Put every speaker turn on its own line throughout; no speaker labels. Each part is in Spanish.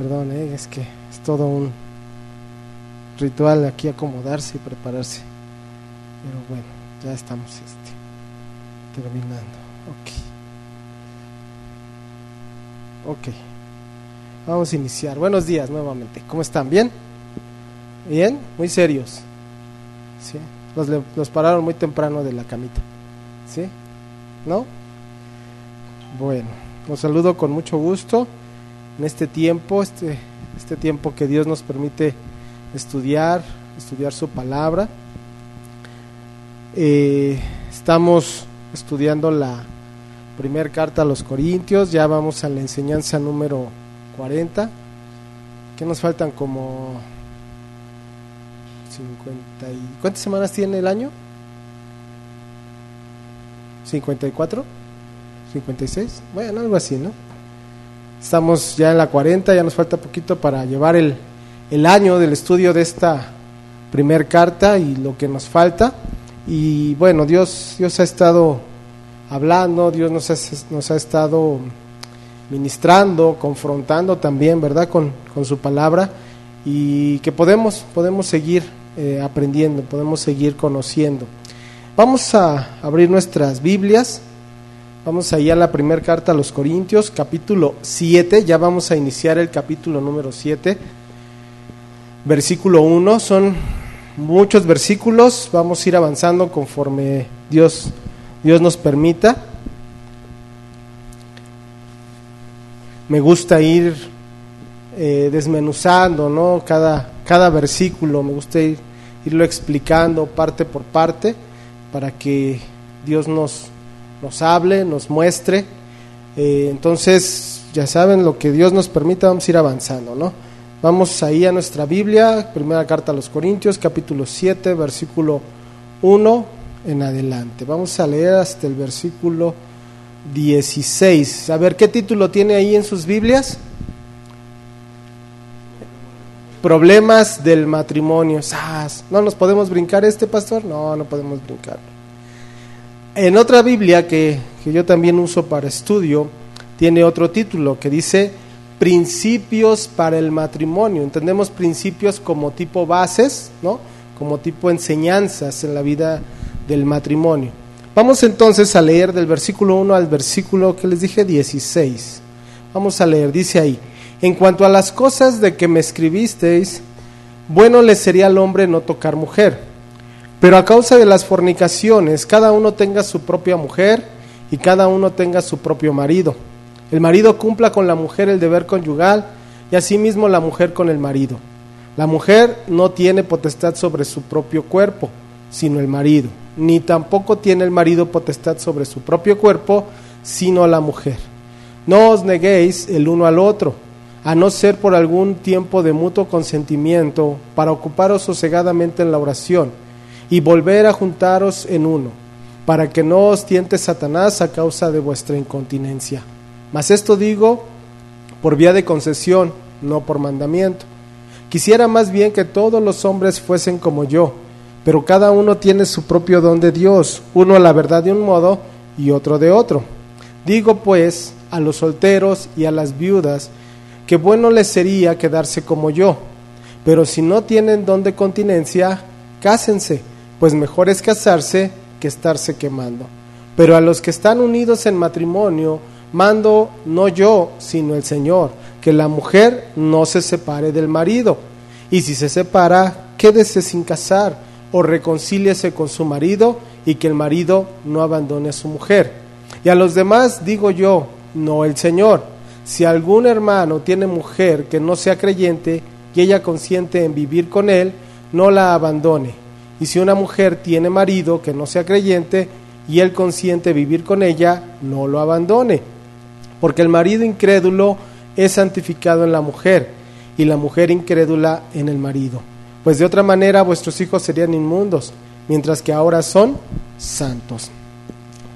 Perdón, ¿eh? es que es todo un ritual aquí acomodarse y prepararse. Pero bueno, ya estamos este, terminando. Ok. Ok. Vamos a iniciar. Buenos días nuevamente. ¿Cómo están? ¿Bien? ¿Bien? Muy serios. ¿Sí? Los, los pararon muy temprano de la camita. ¿Sí? ¿No? Bueno, los saludo con mucho gusto en este tiempo, este, este tiempo que Dios nos permite estudiar, estudiar su palabra. Eh, estamos estudiando la primera carta a los Corintios, ya vamos a la enseñanza número 40, que nos faltan como 50 y... ¿Cuántas semanas tiene el año? ¿54? ¿56? Bueno, algo así, ¿no? Estamos ya en la 40, ya nos falta poquito para llevar el, el año del estudio de esta primer carta y lo que nos falta. Y bueno, Dios, Dios ha estado hablando, Dios nos ha, nos ha estado ministrando, confrontando también, ¿verdad? Con, con su palabra y que podemos, podemos seguir eh, aprendiendo, podemos seguir conociendo. Vamos a abrir nuestras Biblias Vamos allá a la primera carta a los Corintios, capítulo 7. Ya vamos a iniciar el capítulo número 7. Versículo 1. Son muchos versículos. Vamos a ir avanzando conforme Dios, Dios nos permita. Me gusta ir eh, desmenuzando ¿no? cada, cada versículo. Me gusta ir, irlo explicando parte por parte para que Dios nos nos hable, nos muestre. Eh, entonces, ya saben, lo que Dios nos permita, vamos a ir avanzando, ¿no? Vamos ahí a nuestra Biblia, primera carta a los Corintios, capítulo 7, versículo 1 en adelante. Vamos a leer hasta el versículo 16. A ver, ¿qué título tiene ahí en sus Biblias? Problemas del matrimonio. ¿No nos podemos brincar este, pastor? No, no podemos brincar. En otra Biblia que, yo también uso para estudio, tiene otro título que dice Principios para el matrimonio. Entendemos principios como tipo bases, ¿no? Como tipo enseñanzas en la vida del matrimonio. Vamos entonces a leer del versículo 1 al versículo que les dije 16. Vamos a leer, dice ahí, en cuanto a las cosas de que me escribisteis, bueno le sería al hombre no tocar mujer pero a causa de las fornicaciones, cada uno tenga su propia mujer y cada uno tenga su propio marido. El marido cumpla con la mujer el deber conyugal y asimismo la mujer con el marido. La mujer no tiene potestad sobre su propio cuerpo, sino el marido, ni tampoco tiene el marido potestad sobre su propio cuerpo, sino la mujer. No os neguéis el uno al otro, a no ser por algún tiempo de mutuo consentimiento, para ocuparos sosegadamente en la oración y volver a juntaros en uno, para que no os tiente Satanás a causa de vuestra incontinencia. Mas esto digo por vía de concesión, no por mandamiento. Quisiera más bien que todos los hombres fuesen como yo, pero cada uno tiene su propio don de Dios, uno a la verdad de un modo y otro de otro. Digo pues a los solteros y a las viudas que bueno les sería quedarse como yo, pero si no tienen don de continencia, cásense pues mejor es casarse que estarse quemando. Pero a los que están unidos en matrimonio, mando no yo, sino el Señor, que la mujer no se separe del marido. Y si se separa, quédese sin casar o reconcíliese con su marido y que el marido no abandone a su mujer. Y a los demás digo yo, no el Señor. Si algún hermano tiene mujer que no sea creyente y ella consiente en vivir con él, no la abandone y si una mujer tiene marido que no sea creyente y él consiente vivir con ella, no lo abandone. Porque el marido incrédulo es santificado en la mujer y la mujer incrédula en el marido. Pues de otra manera vuestros hijos serían inmundos, mientras que ahora son santos.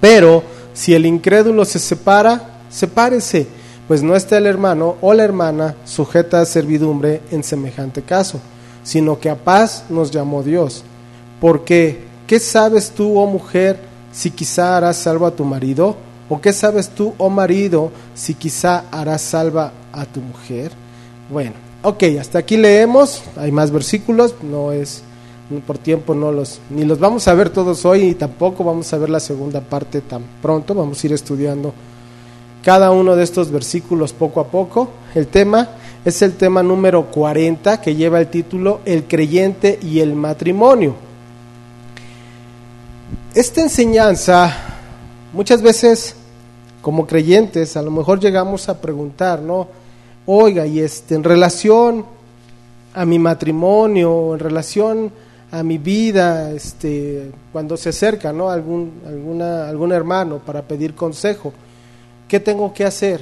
Pero si el incrédulo se separa, sepárese, pues no está el hermano o la hermana sujeta a servidumbre en semejante caso, sino que a paz nos llamó Dios porque, ¿qué sabes tú, oh mujer, si quizá harás salvo a tu marido? ¿O qué sabes tú, oh marido, si quizá harás salva a tu mujer? Bueno, ok, hasta aquí leemos, hay más versículos, no es por tiempo no los ni los vamos a ver todos hoy y tampoco vamos a ver la segunda parte tan pronto, vamos a ir estudiando cada uno de estos versículos poco a poco. El tema es el tema número 40 que lleva el título El creyente y el matrimonio. Esta enseñanza muchas veces como creyentes a lo mejor llegamos a preguntar, ¿no? Oiga, y este en relación a mi matrimonio, en relación a mi vida, este, cuando se acerca, ¿no? Algún, alguna, algún hermano para pedir consejo, ¿qué tengo que hacer?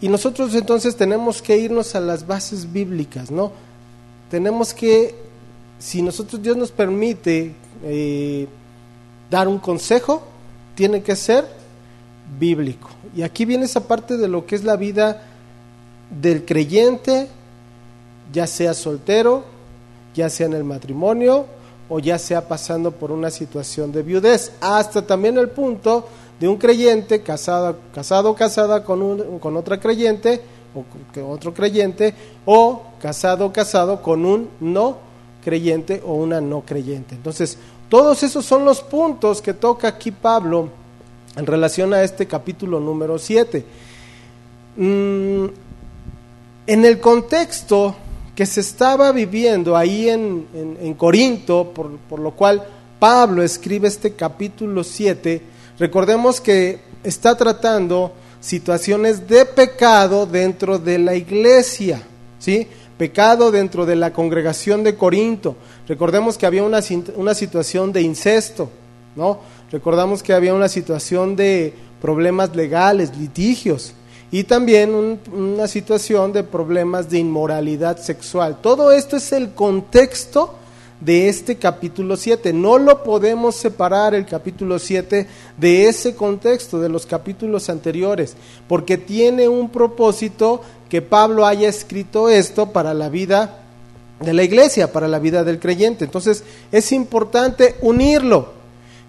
Y nosotros entonces tenemos que irnos a las bases bíblicas, ¿no? Tenemos que, si nosotros Dios nos permite eh, dar un consejo, tiene que ser bíblico. Y aquí viene esa parte de lo que es la vida del creyente, ya sea soltero, ya sea en el matrimonio o ya sea pasando por una situación de viudez, hasta también el punto de un creyente casado casado casada con, un, con otra creyente o con otro creyente o casado casado con un no creyente o una no creyente. Entonces, todos esos son los puntos que toca aquí Pablo en relación a este capítulo número 7. Mm, en el contexto que se estaba viviendo ahí en, en, Corinto, por, por, lo cual Pablo escribe este capítulo 7, recordemos que está tratando situaciones de pecado dentro de la iglesia, ¿sí? Pecado dentro de la congregación de Corinto. Recordemos que había una, una situación de incesto, ¿no? Recordamos que había una situación de problemas legales, litigios y también una situación de problemas de inmoralidad sexual. Todo esto es el contexto de este capítulo 7. No lo podemos separar el capítulo 7 de ese contexto, de los capítulos anteriores, porque tiene un propósito que Pablo haya escrito esto para la vida de la iglesia, para la vida del creyente. Entonces es importante unirlo.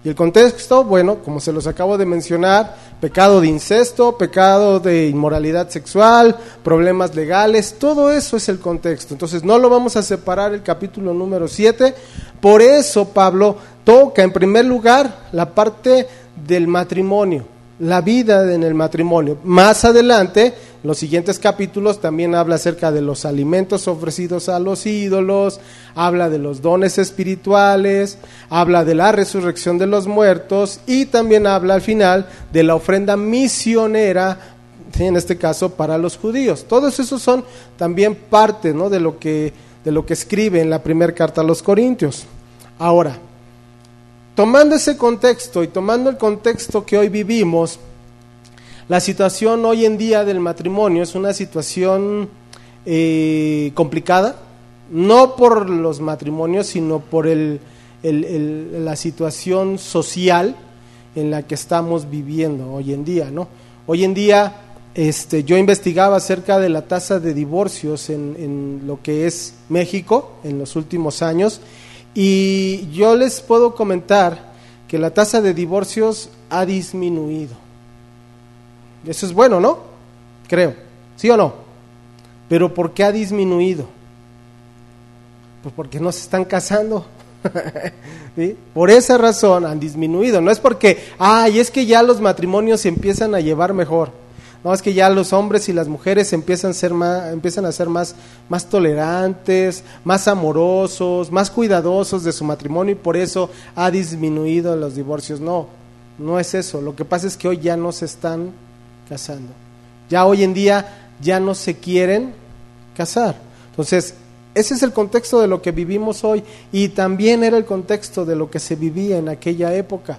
Y el contexto, bueno, como se los acabo de mencionar, pecado de incesto, pecado de inmoralidad sexual, problemas legales, todo eso es el contexto. Entonces no lo vamos a separar el capítulo número 7. Por eso Pablo toca en primer lugar la parte del matrimonio la vida en el matrimonio. Más adelante, los siguientes capítulos también habla acerca de los alimentos ofrecidos a los ídolos, habla de los dones espirituales, habla de la resurrección de los muertos y también habla al final de la ofrenda misionera, en este caso para los judíos. Todos esos son también parte ¿no? de, lo que, de lo que escribe en la primera carta a los Corintios. Ahora, Tomando ese contexto y tomando el contexto que hoy vivimos, la situación hoy en día del matrimonio es una situación eh, complicada, no por los matrimonios, sino por la situación social en la que estamos viviendo hoy en día, ¿no? Hoy en día, este, yo investigaba acerca de la tasa de divorcios en lo que es México en los últimos años y yo les puedo comentar que la tasa de divorcios ha disminuido. Eso es bueno, ¿no? Creo. ¿Sí o no? Pero ¿por qué ha disminuido? Pues porque no se están casando. Por esa razón han disminuido. No es porque, ay, es que ya los matrimonios se empiezan a llevar mejor. No, es que ya los hombres y las mujeres empiezan a ser más, empiezan a ser más, más tolerantes, más amorosos, más cuidadosos de su matrimonio y por eso ha disminuido los divorcios. No, no es eso. Lo que pasa es que hoy ya no se están casando. Ya hoy en día ya no se quieren casar. Entonces, ese es el contexto de lo que vivimos hoy y también era el contexto de lo que se vivía en aquella época.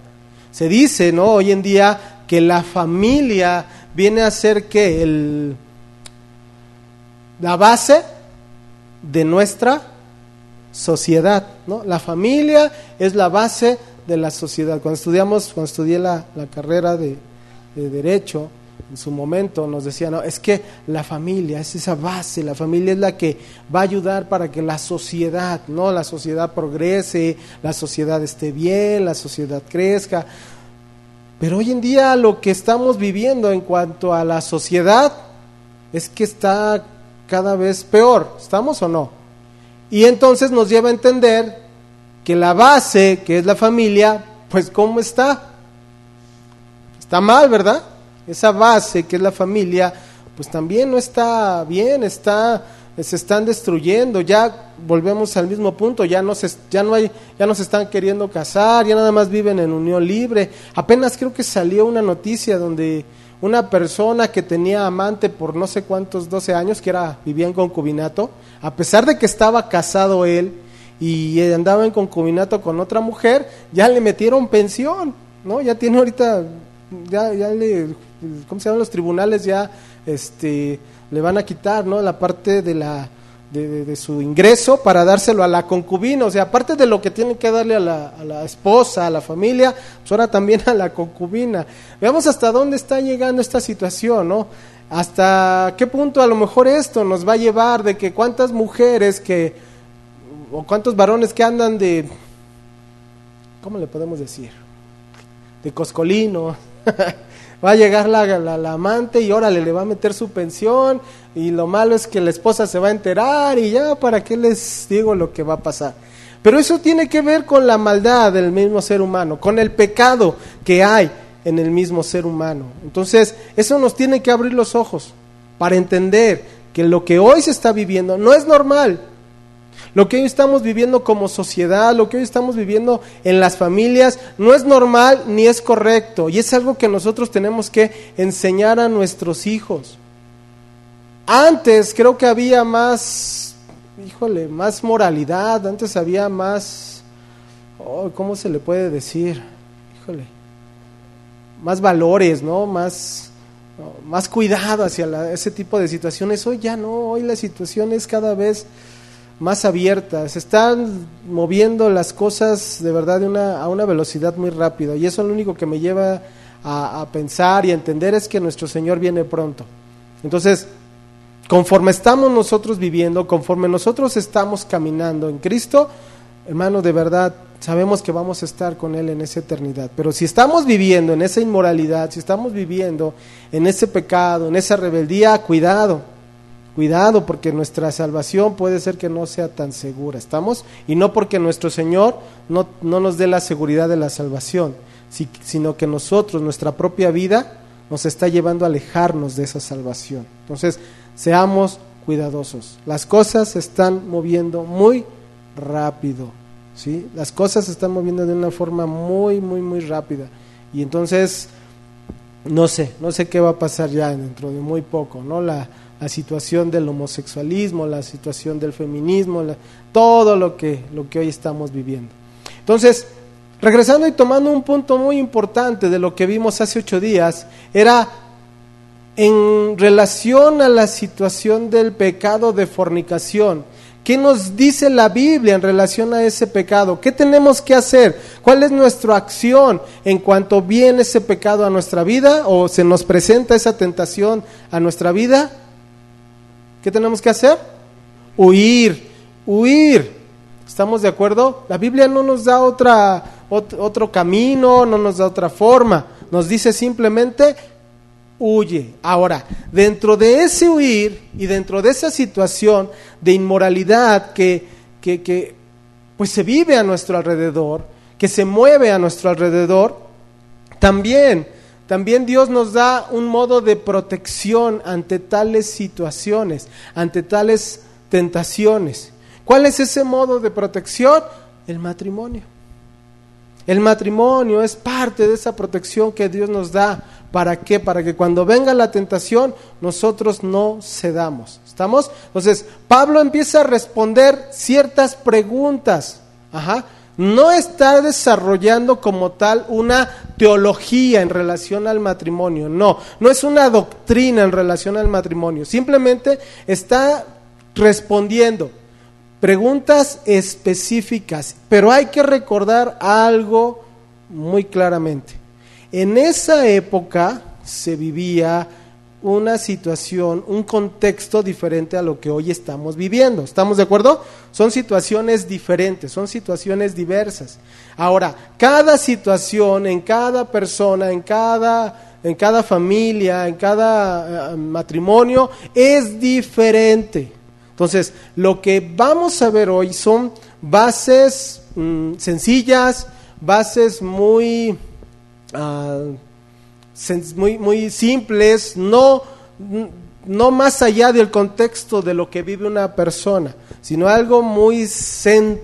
Se dice, ¿no? Hoy en día que la familia viene a ser que el, la base de nuestra sociedad, ¿no? La familia es la base de la sociedad. Cuando estudiamos, cuando estudié la, carrera de, de, derecho, en su momento nos decían, no, es que la familia es esa base, la familia es la que va a ayudar para que la sociedad, no, la sociedad progrese, la sociedad esté bien, la sociedad crezca. Pero hoy en día lo que estamos viviendo en cuanto a la sociedad es que está cada vez peor, ¿estamos o no? Y entonces nos lleva a entender que la base, que es la familia, pues ¿cómo está? Está mal, ¿verdad? Esa base, que es la familia, pues también no está bien, está se están destruyendo, ya volvemos al mismo punto, ya no se, ya no hay, ya no se están queriendo casar, ya nada más viven en unión libre. Apenas creo que salió una noticia donde una persona que tenía amante por no sé cuántos 12 años, que era vivía en concubinato, a pesar de que estaba casado él y andaba en concubinato con otra mujer, ya le metieron pensión, ¿no? Ya tiene ahorita ya ya le ¿cómo se llaman los tribunales ya este le van a quitar ¿no? la parte de, la, de, su ingreso para dárselo a la concubina. O sea, aparte de lo que tienen que darle a la, a la esposa, a la familia, pues ahora también a la concubina. Veamos hasta dónde está llegando esta situación, ¿no? Hasta qué punto a lo mejor esto nos va a llevar de que cuántas mujeres que, o cuántos varones que andan de, ¿cómo le podemos decir? De coscolino. va a llegar la, la, amante y órale, le va a meter su pensión y lo malo es que la esposa se va a enterar y ya, ¿para qué les digo lo que va a pasar? Pero eso tiene que ver con la maldad del mismo ser humano, con el pecado que hay en el mismo ser humano. Entonces, eso nos tiene que abrir los ojos para entender que lo que hoy se está viviendo no es normal, lo que hoy estamos viviendo como sociedad, lo que hoy estamos viviendo en las familias, no es normal ni es correcto. Y es algo que nosotros tenemos que enseñar a nuestros hijos. Antes creo que había más, híjole, más moralidad, antes había más, oh, ¿cómo se le puede decir? Híjole, más valores, ¿no? Más, más cuidado hacia ese tipo de situaciones. Hoy ya no, hoy la situación es cada vez más abiertas, están moviendo las cosas de verdad una, a una velocidad muy rápida y eso lo único que me lleva a, pensar y a entender es que nuestro Señor viene pronto. Entonces, conforme estamos nosotros viviendo, conforme nosotros estamos caminando en Cristo, hermano, de verdad sabemos que vamos a estar con Él en esa eternidad. Pero si estamos viviendo en esa inmoralidad, si estamos viviendo en ese pecado, en esa rebeldía, cuidado Cuidado porque nuestra salvación puede ser que no sea tan segura, ¿estamos? Y no porque nuestro Señor no, nos dé la seguridad de la salvación, sino que nosotros, nuestra propia vida, nos está llevando a alejarnos de esa salvación. Entonces, seamos cuidadosos. Las cosas se están moviendo muy rápido, ¿sí? Las cosas se están moviendo de una forma muy, muy, muy rápida. Y entonces, no sé, no sé qué va a pasar ya dentro de muy poco, ¿no? La, la situación del homosexualismo, la situación del feminismo, todo lo que, lo que hoy estamos viviendo. Entonces, regresando y tomando un punto muy importante de lo que vimos hace ocho días, era en relación a la situación del pecado de fornicación. ¿Qué nos dice la Biblia en relación a ese pecado? ¿Qué tenemos que hacer? ¿Cuál es nuestra acción en cuanto viene ese pecado a nuestra vida o se nos presenta esa tentación a nuestra vida? ¿Qué tenemos que hacer? Huir, huir. ¿Estamos de acuerdo? La Biblia no nos da otra, otro camino, no nos da otra forma. Nos dice simplemente, huye. Ahora, dentro de ese huir y dentro de esa situación de inmoralidad que, que, que pues se vive a nuestro alrededor, que se mueve a nuestro alrededor, también también Dios nos da un modo de protección ante tales situaciones, ante tales tentaciones. ¿Cuál es ese modo de protección? El matrimonio. El matrimonio es parte de esa protección que Dios nos da. ¿Para qué? Para que cuando venga la tentación nosotros no cedamos. ¿Estamos? Entonces, Pablo empieza a responder ciertas preguntas. Ajá no está desarrollando como tal una teología en relación al matrimonio, no, no es una doctrina en relación al matrimonio, simplemente está respondiendo preguntas específicas, pero hay que recordar algo muy claramente. En esa época se vivía una situación, un contexto diferente a lo que hoy estamos viviendo. ¿Estamos de acuerdo? Son situaciones diferentes, son situaciones diversas. Ahora, cada situación, en cada persona, en cada en cada familia, en cada eh, matrimonio, es diferente. Entonces, lo que vamos a ver hoy son bases mm, sencillas, bases muy, ah, muy, muy simples, no, no más allá del contexto de lo que vive una persona, sino algo muy,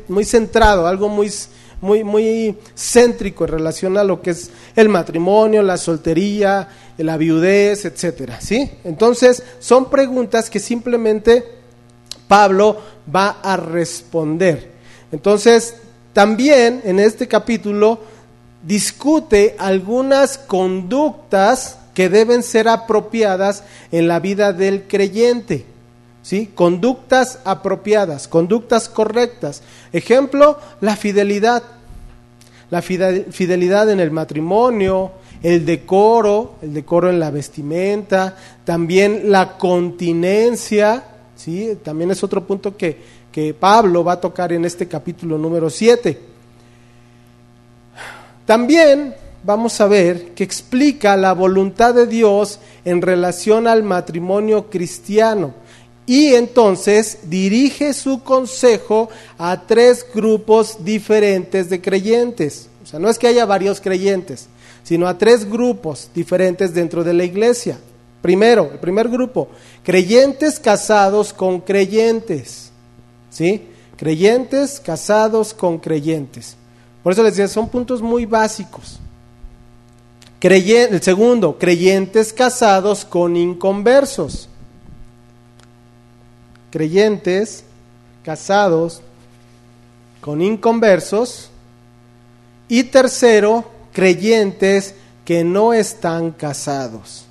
muy centrado, algo muy, muy, muy céntrico en relación a lo que es el matrimonio, la soltería, la viudez, etcétera, ¿sí? Entonces, son preguntas que simplemente Pablo va a responder. Entonces, también en este capítulo discute algunas conductas que deben ser apropiadas en la vida del creyente. ¿Sí? Conductas apropiadas, conductas correctas. Ejemplo, la fidelidad. La fidelidad en el matrimonio, el decoro, el decoro en la vestimenta, también la continencia, ¿sí? También es otro punto que, que Pablo va a tocar en este capítulo número 7. También vamos a ver que explica la voluntad de Dios en relación al matrimonio cristiano y entonces dirige su consejo a tres grupos diferentes de creyentes. O sea, no es que haya varios creyentes, sino a tres grupos diferentes dentro de la iglesia. Primero, el primer grupo, creyentes casados con creyentes. ¿Sí? Creyentes casados con creyentes. Por eso les decía, son puntos muy básicos el segundo, creyentes casados con inconversos. Creyentes casados con inconversos. Y tercero, creyentes que no están casados.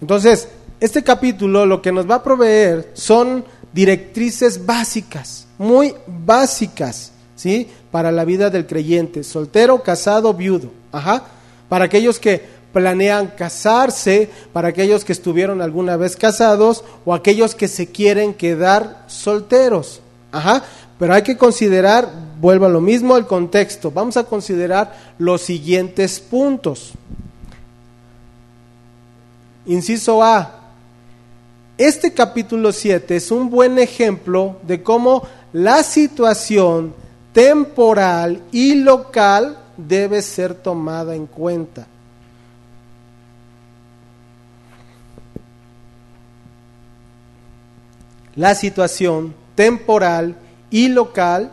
Entonces, este capítulo lo que nos va a proveer son directrices básicas, muy básicas, ¿sí? para la vida del creyente, soltero, casado, viudo. Ajá. Para aquellos que planean casarse, para aquellos que estuvieron alguna vez casados o aquellos que se quieren quedar solteros. Ajá. Pero hay que considerar, vuelvo a lo mismo, el contexto. Vamos a considerar los siguientes puntos. Inciso A. Este capítulo 7 es un buen ejemplo de cómo la situación temporal y local debe ser tomada en cuenta. La situación temporal y local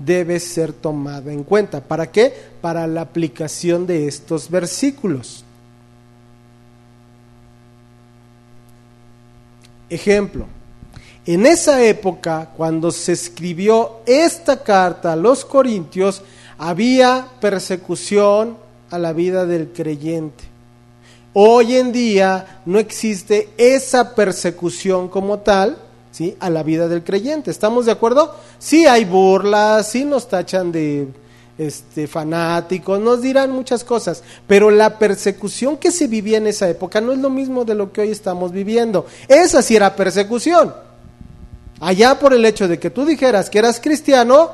debe ser tomada en cuenta. ¿Para qué? Para la aplicación de estos versículos. Ejemplo, en esa época, cuando se escribió esta carta a los corintios, había persecución a la vida del creyente. Hoy en día no existe esa persecución como tal, ¿sí? A la vida del creyente. ¿Estamos de acuerdo? Sí hay burlas, sí nos tachan de este, fanáticos, nos dirán muchas cosas, pero la persecución que se vivía en esa época no es lo mismo de lo que hoy estamos viviendo. Esa sí era persecución. Allá por el hecho de que tú dijeras que eras cristiano,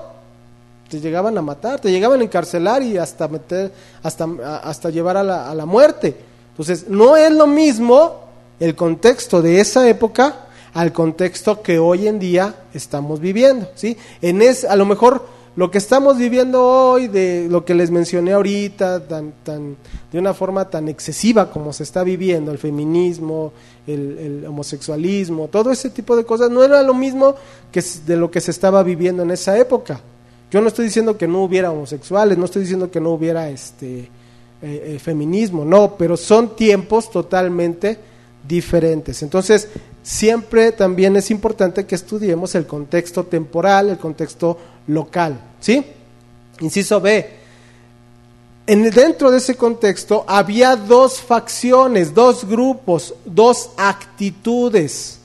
te llegaban a matar, te llegaban a encarcelar y hasta meter, hasta, hasta llevar a la, a la muerte. Entonces, no es lo mismo el contexto de esa época al contexto que hoy en día estamos viviendo, ¿sí? En es, a lo mejor lo que estamos viviendo hoy, de lo que les mencioné ahorita, tan, tan, de una forma tan excesiva como se está viviendo, el feminismo, el, homosexualismo, todo ese tipo de cosas, no era lo mismo que de lo que se estaba viviendo en esa época. Yo no estoy diciendo que no hubiera homosexuales, no estoy diciendo que no hubiera este eh, eh, feminismo, no, pero son tiempos totalmente diferentes. Entonces, siempre también es importante que estudiemos el contexto temporal, el contexto local, ¿sí? Inciso B. En, dentro de ese contexto había dos facciones, dos grupos, dos actitudes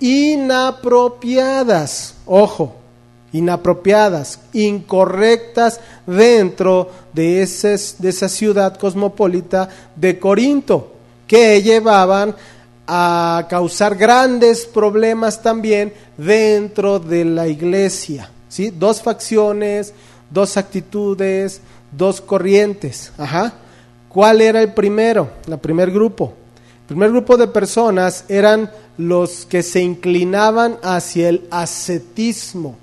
inapropiadas, ojo, inapropiadas, incorrectas dentro de, ese, de esa ciudad cosmopolita de Corinto, que llevaban a causar grandes problemas también dentro de la iglesia. ¿sí? Dos facciones, dos actitudes, dos corrientes. Ajá. ¿Cuál era el primero? El primer grupo. El primer grupo de personas eran los que se inclinaban hacia el ascetismo.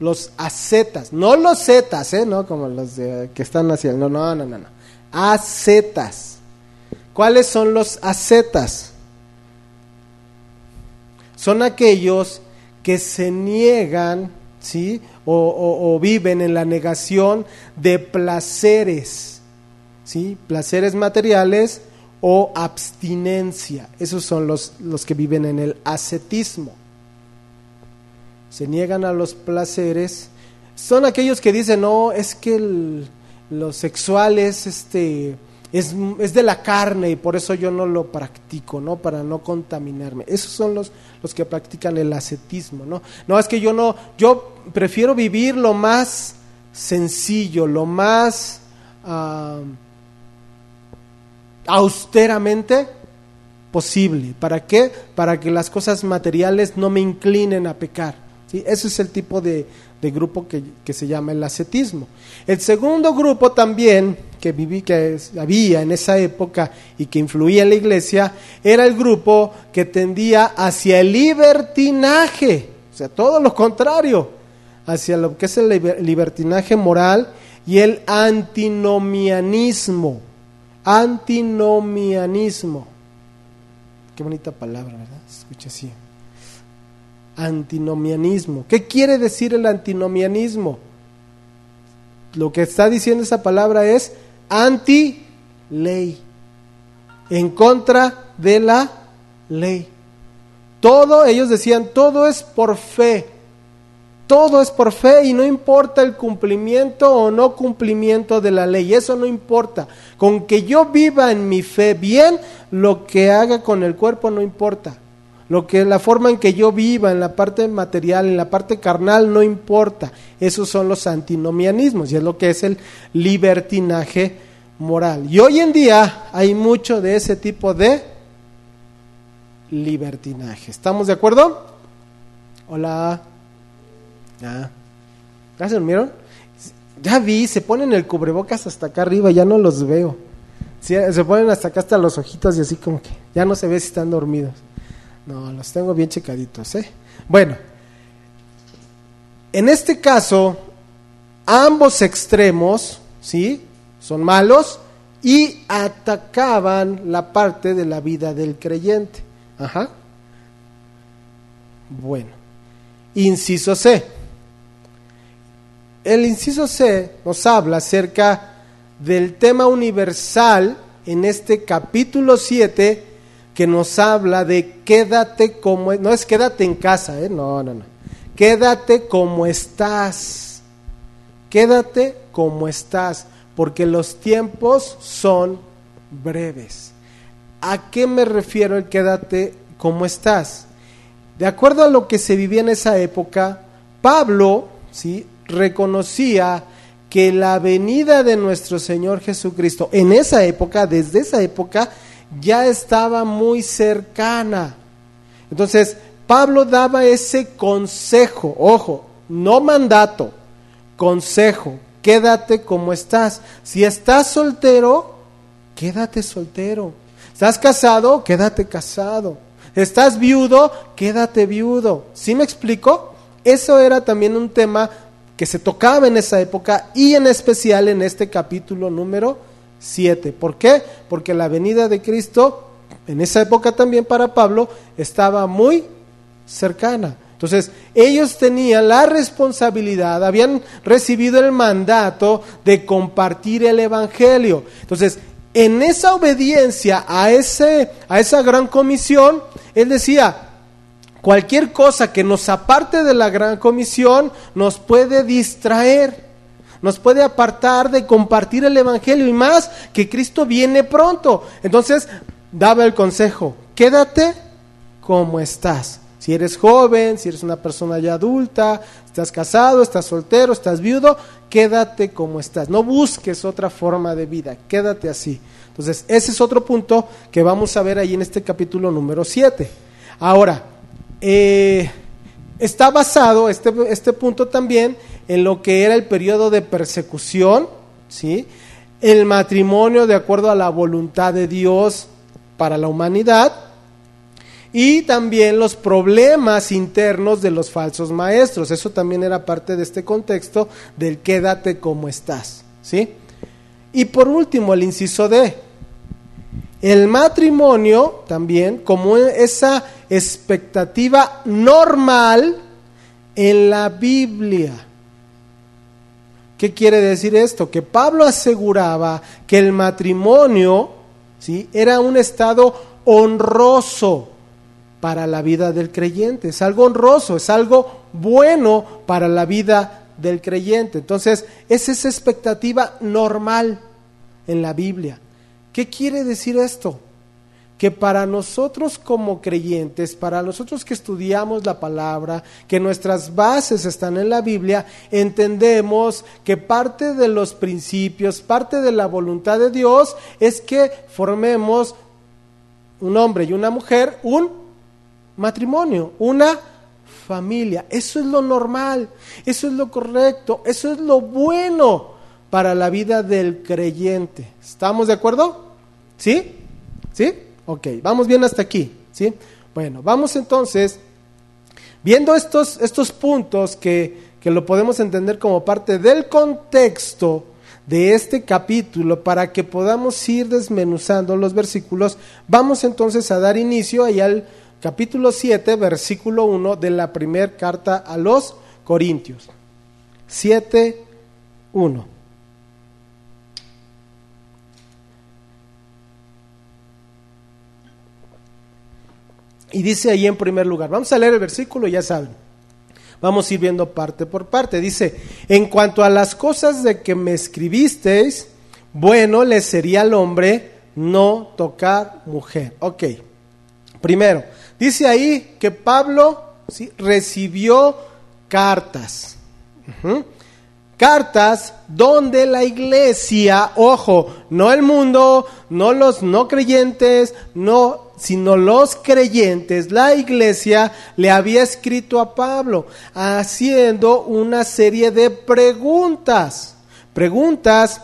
Los ascetas, no los zetas, ¿eh? No como los de, que están hacia el... No, no, no, no. No. Ascetas. ¿Cuáles son los ascetas? Son aquellos que se niegan, ¿sí? O, viven en la negación de placeres, ¿sí? Placeres materiales o abstinencia. Esos son los, los que viven en el ascetismo. Se niegan a los placeres. Son aquellos que dicen, no, es que el, lo sexual es este es, de la carne y por eso yo no lo practico, ¿no? Para no contaminarme. Esos son los, los que practican el ascetismo, ¿no? No, es que yo no, yo prefiero vivir lo más sencillo, lo más austeramente posible. ¿Para qué? Para que las cosas materiales no me inclinen a pecar. ¿sí? Ese es el tipo de, de grupo que, que, se llama el ascetismo. El segundo grupo también que, viví, que había en esa época y que influía en la iglesia era el grupo que tendía hacia el libertinaje, o sea, todo lo contrario, hacia lo que es el libertinaje moral y el antinomianismo. Antinomianismo. Qué bonita palabra, ¿verdad? Se escucha así antinomianismo. ¿Qué quiere decir el antinomianismo? Lo que está diciendo esa palabra es anti-ley, en contra de la ley. Todo, ellos decían, todo es por fe. Todo es por fe y no importa el cumplimiento o no cumplimiento de la ley, eso no importa. Con que yo viva en mi fe bien, lo que haga con el cuerpo no importa. Lo que la forma en que yo viva, en la parte material, en la parte carnal, no importa. Esos son los antinomianismos y es lo que es el libertinaje moral. Y hoy en día hay mucho de ese tipo de libertinaje. ¿Estamos de acuerdo? Hola. Ya. ¿Ya se durmieron? Ya vi, se ponen el cubrebocas hasta acá arriba, ya no los veo. Se ponen hasta acá hasta los ojitos y así como que ya no se ve si están dormidos. No, los tengo bien checaditos, ¿eh? Bueno, en este caso, ambos extremos, ¿sí? Son malos y atacaban la parte de la vida del creyente. Ajá. Bueno, inciso C. El inciso C nos habla acerca del tema universal en este capítulo 7 que nos habla de quédate como, no es quédate en casa, ¿eh? no, no, no, quédate como estás, quédate como estás, porque los tiempos son breves. ¿A qué me refiero el quédate como estás? De acuerdo a lo que se vivía en esa época, Pablo ¿sí? reconocía que la venida de nuestro Señor Jesucristo en esa época, desde esa época, ya estaba muy cercana. Entonces, Pablo daba ese consejo, ojo, no mandato, consejo, quédate como estás. Si estás soltero, quédate soltero. ¿Estás casado? Quédate casado. ¿Estás viudo? Quédate viudo. ¿Sí me explico? Eso era también un tema que se tocaba en esa época y en especial en este capítulo número 7. ¿Por qué? Porque la venida de Cristo, en esa época también para Pablo, estaba muy cercana. Entonces, ellos tenían la responsabilidad, habían recibido el mandato de compartir el Evangelio. Entonces, en esa obediencia a, ese, a esa gran comisión, él decía, cualquier cosa que nos aparte de la gran comisión nos puede distraer nos puede apartar de compartir el Evangelio y más que Cristo viene pronto. Entonces, daba el consejo, quédate como estás. Si eres joven, si eres una persona ya adulta, estás casado, estás soltero, estás viudo, quédate como estás. No busques otra forma de vida, quédate así. Entonces, ese es otro punto que vamos a ver ahí en este capítulo número 7. Ahora, eh, está basado este, este punto también en lo que era el periodo de persecución, ¿sí? el matrimonio de acuerdo a la voluntad de Dios para la humanidad y también los problemas internos de los falsos maestros. Eso también era parte de este contexto del quédate como estás, ¿sí? Y por último, el inciso D. El matrimonio también como esa expectativa normal en la Biblia. ¿Qué quiere decir esto? Que Pablo aseguraba que el matrimonio ¿sí? era un estado honroso para la vida del creyente, es algo honroso, es algo bueno para la vida del creyente. Entonces, es esa expectativa normal en la Biblia. ¿Qué quiere decir esto? Que para nosotros como creyentes, para nosotros que estudiamos la palabra, que nuestras bases están en la Biblia, entendemos que parte de los principios, parte de la voluntad de Dios es que formemos un hombre y una mujer, un matrimonio, una familia. Eso es lo normal, eso es lo correcto, eso es lo bueno para la vida del creyente. ¿Estamos de acuerdo? ¿Sí? ¿Sí? Ok, vamos bien hasta aquí, ¿sí? Bueno, vamos entonces, viendo estos, estos puntos que, que lo podemos entender como parte del contexto de este capítulo para que podamos ir desmenuzando los versículos, vamos entonces a dar inicio ahí al capítulo 7, versículo 1 de la primera carta a los Corintios. 7, 1. Y dice ahí en primer lugar, vamos a leer el versículo, ya saben. Vamos a ir viendo parte por parte. Dice, en cuanto a las cosas de que me escribisteis, bueno le sería al hombre no tocar mujer. Ok, primero, dice ahí que Pablo recibió cartas cartas donde la iglesia, ojo, no el mundo, no los no creyentes, no, sino los creyentes, la iglesia le había escrito a Pablo haciendo una serie de preguntas, preguntas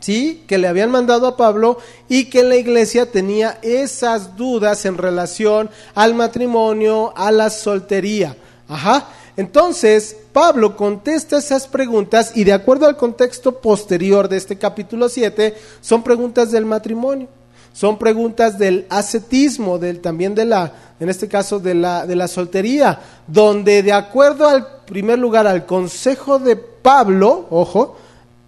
¿sí? que le habían mandado a Pablo y que la iglesia tenía esas dudas en relación al matrimonio, a la soltería. Ajá. Entonces, Pablo contesta esas preguntas y de acuerdo al contexto posterior de este capítulo 7, son preguntas del matrimonio, son preguntas del ascetismo, del, también de la, en este caso, de la, de la soltería, donde de acuerdo al primer lugar al consejo de Pablo, ojo,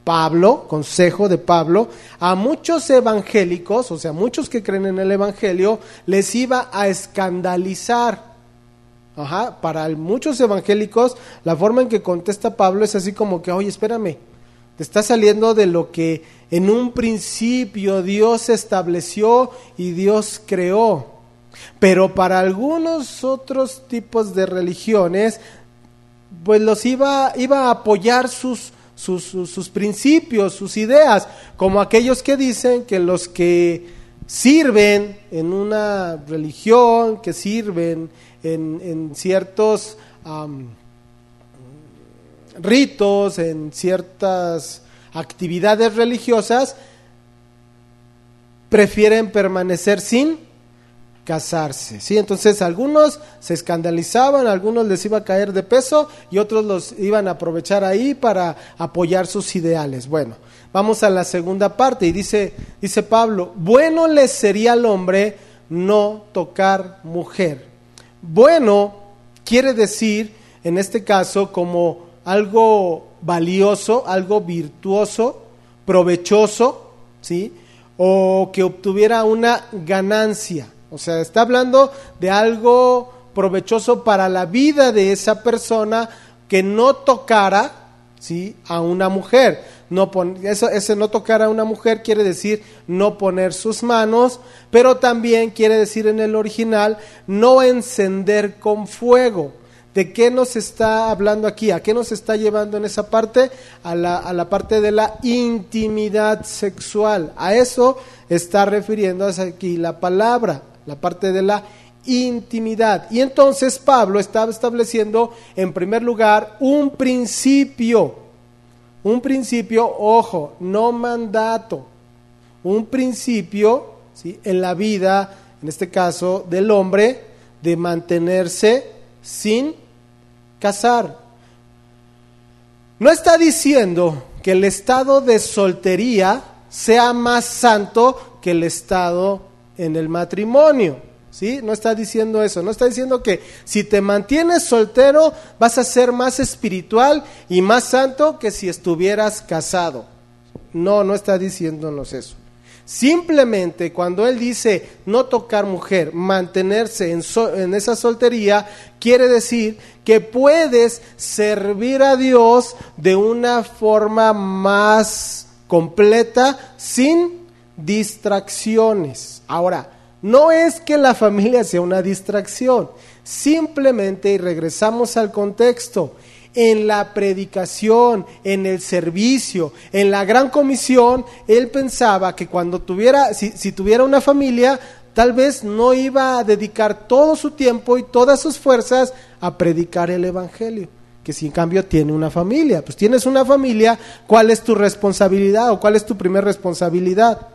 Pablo, consejo de Pablo, a muchos evangélicos, o sea, muchos que creen en el Evangelio, les iba a escandalizar. Ajá, para muchos evangélicos la forma en que contesta Pablo es así como que, oye, espérame, te está saliendo de lo que en un principio Dios estableció y Dios creó. Pero para algunos otros tipos de religiones, pues los iba, iba a apoyar sus, sus, sus principios, sus ideas, como aquellos que dicen que los que sirven en una religión, que sirven en, ciertos ritos, en ciertas actividades religiosas, prefieren permanecer sin casarse. ¿sí? Entonces algunos se escandalizaban, algunos les iba a caer de peso y otros los iban a aprovechar ahí para apoyar sus ideales. Bueno, vamos a la segunda parte y dice, dice Pablo, bueno le sería al hombre no tocar mujer. Bueno quiere decir, en este caso, como algo valioso, algo virtuoso, provechoso, ¿sí? O que obtuviera una ganancia. O sea, está hablando de algo provechoso para la vida de esa persona que no tocara, ¿sí? A una mujer. No eso, ese no tocar a una mujer quiere decir no poner sus manos, pero también quiere decir en el original no encender con fuego. ¿De qué nos está hablando aquí? ¿A qué nos está llevando en esa parte? A la, a la parte de la intimidad sexual. A eso está refiriéndose aquí la palabra, la parte de la intimidad. Y entonces Pablo estaba estableciendo en primer lugar un principio, un principio, ojo, no mandato, un principio ¿sí? en la vida, en este caso del hombre, de mantenerse sin casar. No está diciendo que el estado de soltería sea más santo que el estado en el matrimonio. ¿Sí? No está diciendo eso, no está diciendo que si te mantienes soltero vas a ser más espiritual y más santo que si estuvieras casado. No, no está diciéndonos eso. Simplemente cuando él dice no tocar mujer, mantenerse en, esa soltería, quiere decir que puedes servir a Dios de una forma más completa sin distracciones. Ahora, no es que la familia sea una distracción, simplemente, y regresamos al contexto, en la predicación, en el servicio, en la gran comisión, él pensaba que cuando tuviera, si, tuviera una familia, tal vez no iba a dedicar todo su tiempo y todas sus fuerzas a predicar el Evangelio. Que si en cambio tiene una familia, pues tienes una familia, ¿cuál es tu responsabilidad o cuál es tu primera responsabilidad?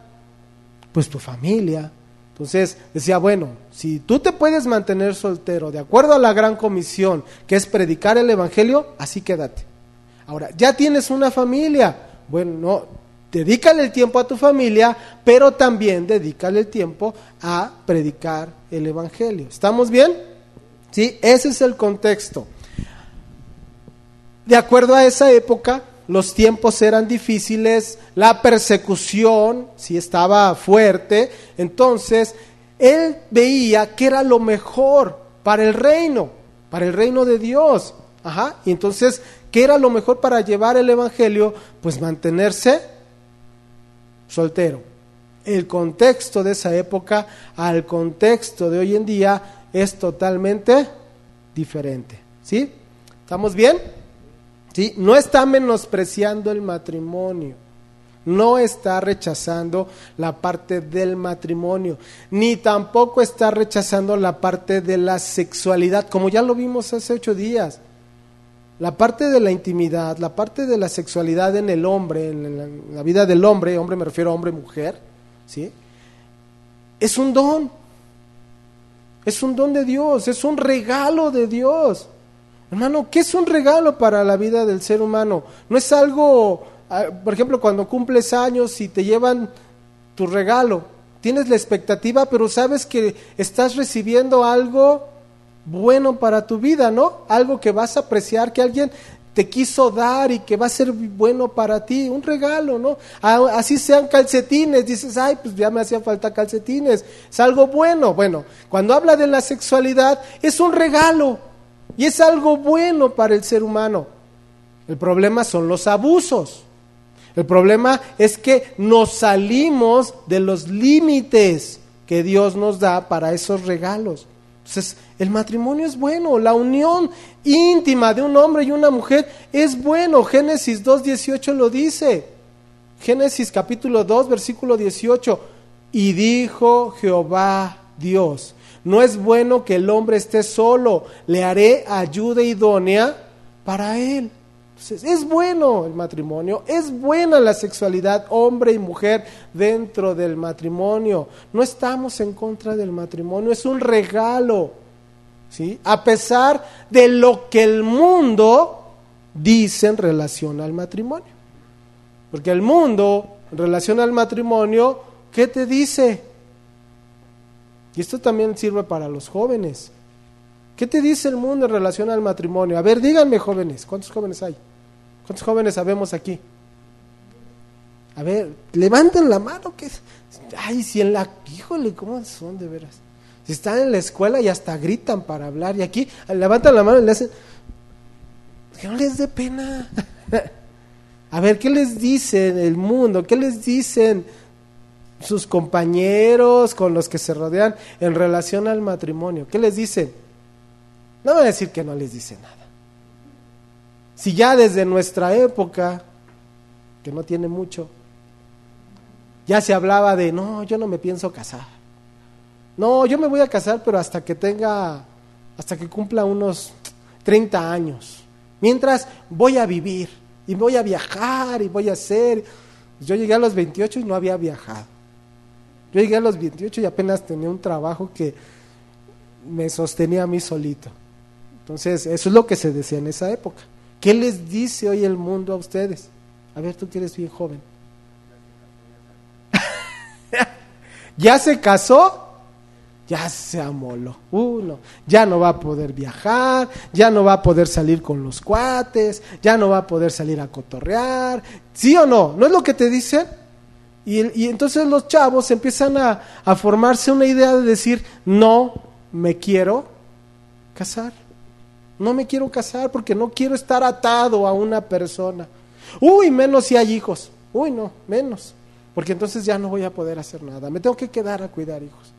Pues tu familia. Entonces decía, bueno, si tú te puedes mantener soltero de acuerdo a la gran comisión, que es predicar el Evangelio, así quédate. Ahora, ya tienes una familia, bueno, no, dedícale el tiempo a tu familia, pero también dedícale el tiempo a predicar el Evangelio. ¿Estamos bien? Sí, ese es el contexto. De acuerdo a esa época, los tiempos eran difíciles, la persecución si estaba fuerte, entonces él veía que era lo mejor para el reino, para el reino de Dios. Ajá, y entonces, ¿qué era lo mejor para llevar el evangelio? Pues mantenerse soltero. El contexto de esa época al contexto de hoy en día es totalmente diferente. ¿Sí? ¿Estamos bien? No está menospreciando el matrimonio, no está rechazando la parte del matrimonio, ni tampoco está rechazando la parte de la sexualidad, como ya lo vimos hace ocho días. La parte de la intimidad, la parte de la sexualidad en el hombre, en la, vida del hombre, hombre me refiero a hombre-mujer, ¿sí? Es un don, es un don de Dios, es un regalo de Dios. Hermano, ¿qué es un regalo para la vida del ser humano? No es algo, ah, por ejemplo, cuando cumples años y te llevan tu regalo, tienes la expectativa, pero sabes que estás recibiendo algo bueno para tu vida, ¿no? Algo que vas a apreciar, que alguien te quiso dar y que va a ser bueno para ti, un regalo, ¿no? Así sean calcetines, dices, ay, pues ya me hacía falta calcetines, es algo bueno. Bueno, cuando habla de la sexualidad, es un regalo, y es algo bueno para el ser humano. El problema son los abusos. El problema es que nos salimos de los límites que Dios nos da para esos regalos. Entonces, el matrimonio es bueno, la unión íntima de un hombre y una mujer es bueno. Génesis 2.18 lo dice. Génesis capítulo 2, versículo 18. Y dijo Jehová Dios, no es bueno que el hombre esté solo, le haré ayuda idónea para él. Entonces, es bueno el matrimonio, es buena la sexualidad, hombre y mujer dentro del matrimonio. No estamos en contra del matrimonio, es un regalo. ¿sí? A pesar de lo que el mundo dice en relación al matrimonio. Porque el mundo, en relación al matrimonio, ¿qué te dice? Y esto también sirve para los jóvenes. ¿Qué te dice el mundo en relación al matrimonio? A ver, díganme jóvenes, ¿cuántos jóvenes hay? ¿Cuántos jóvenes sabemos aquí? A ver, levanten la mano. que Ay, si en la... Híjole, ¿cómo son de veras? Si están en la escuela y hasta gritan para hablar. Y aquí levantan la mano y le hacen... Que no les dé pena. A ver, ¿qué les dicen el mundo? ¿Qué les dicen sus compañeros con los que se rodean en relación al matrimonio? ¿Qué les dicen? No voy a decir que no les dice nada. Si ya desde nuestra época, que no tiene mucho, ya se hablaba de, no, yo no me pienso casar. No, yo me voy a casar, pero hasta que tenga, hasta que cumpla unos 30 años. Mientras voy a vivir y voy a viajar y voy a hacer. Yo llegué a los 28 y no había viajado. Yo llegué a los 28 y apenas tenía un trabajo que me sostenía a mí solito. Entonces, eso es lo que se decía en esa época. ¿Qué les dice hoy el mundo a ustedes? A ver, tú que eres bien joven. ¿Ya se casó? Ya se amoló. Uno, ya no va a poder viajar, ya no va a poder salir con los cuates, ya no va a poder salir a cotorrear. ¿Sí o no? ¿No es lo que te dicen? Y, y entonces los chavos empiezan a, a formarse una idea de decir, no me quiero casar. No me quiero casar porque no quiero estar atado a una persona. Uy, menos si hay hijos. Uy, no, menos. Porque entonces ya no voy a poder hacer nada. Me tengo que quedar a cuidar hijos.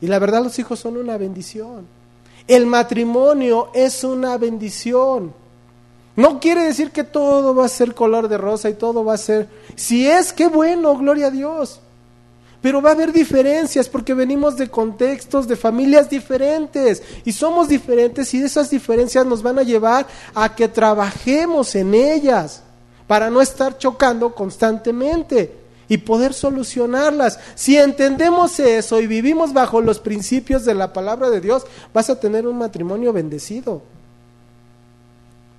Y la verdad los hijos son una bendición. El matrimonio es una bendición. No quiere decir que todo va a ser color de rosa y todo va a ser... Si es, qué bueno, gloria a Dios. Pero va a haber diferencias porque venimos de contextos, de familias diferentes y somos diferentes y esas diferencias nos van a llevar a que trabajemos en ellas para no estar chocando constantemente y poder solucionarlas. Si entendemos eso y vivimos bajo los principios de la palabra de Dios, vas a tener un matrimonio bendecido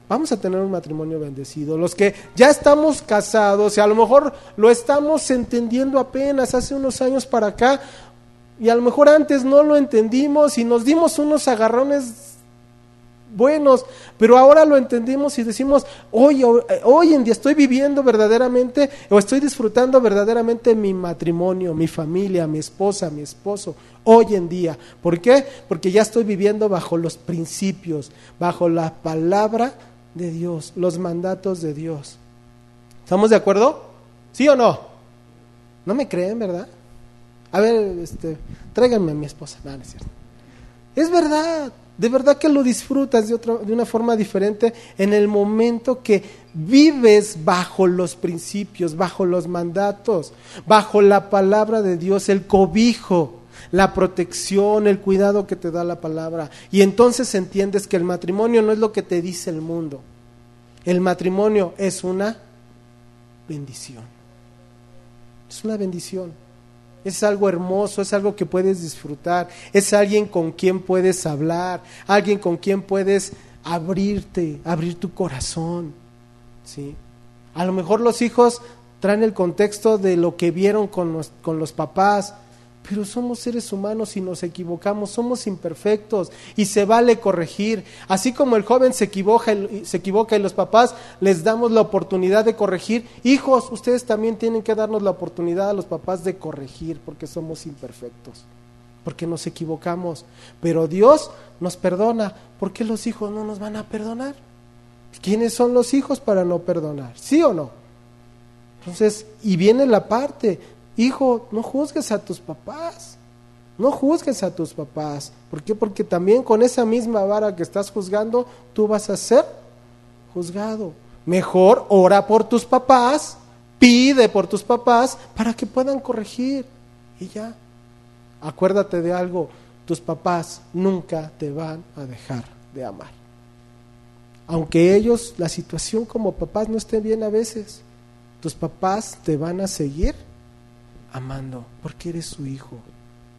vamos a tener un matrimonio bendecido. Los que ya estamos casados y a lo mejor lo estamos entendiendo apenas hace unos años para acá y a lo mejor antes no lo entendimos y nos dimos unos agarrones buenos, pero ahora lo entendimos y decimos, hoy, hoy en día estoy viviendo verdaderamente o estoy disfrutando verdaderamente mi matrimonio, mi familia, mi esposa, mi esposo, hoy en día. ¿Por qué? Porque ya estoy viviendo bajo los principios, bajo la palabra de Dios, los mandatos de Dios. ¿Estamos de acuerdo? ¿Sí o no? No me creen, ¿verdad? A ver, este, tráiganme a mi esposa. Es. Es verdad, de verdad que lo disfrutas de, otra, de una forma diferente en el momento que vives bajo los principios, bajo los mandatos, bajo la palabra de Dios, el cobijo la protección, el cuidado que te da la palabra. Y entonces entiendes que el matrimonio no es lo que te dice el mundo. El matrimonio es una bendición. Es una bendición. Es algo hermoso, es algo que puedes disfrutar, es alguien con quien puedes hablar, alguien con quien puedes abrirte, abrir tu corazón. ¿sí? A lo mejor los hijos traen el contexto de lo que vieron con con los papás, pero somos seres humanos y nos equivocamos, somos imperfectos y se vale corregir. Así como el joven se equivoca, se equivoca y los papás les damos la oportunidad de corregir, hijos, ustedes también tienen que darnos la oportunidad a los papás de corregir porque somos imperfectos, porque nos equivocamos. Pero Dios nos perdona, ¿por qué los hijos no nos van a perdonar? ¿Quiénes son los hijos para no perdonar? ¿Sí o no? Entonces, y viene la parte, Hijo, no juzgues a tus papás. No juzgues a tus papás. ¿Por qué? Porque también con esa misma vara que estás juzgando, tú vas a ser juzgado. Mejor ora por tus papás, pide por tus papás para que puedan corregir. Y ya. Acuérdate de algo, tus papás nunca te van a dejar de amar. Aunque ellos, la situación como papás no esté bien a veces, tus papás te van a seguir amando, porque eres su hijo.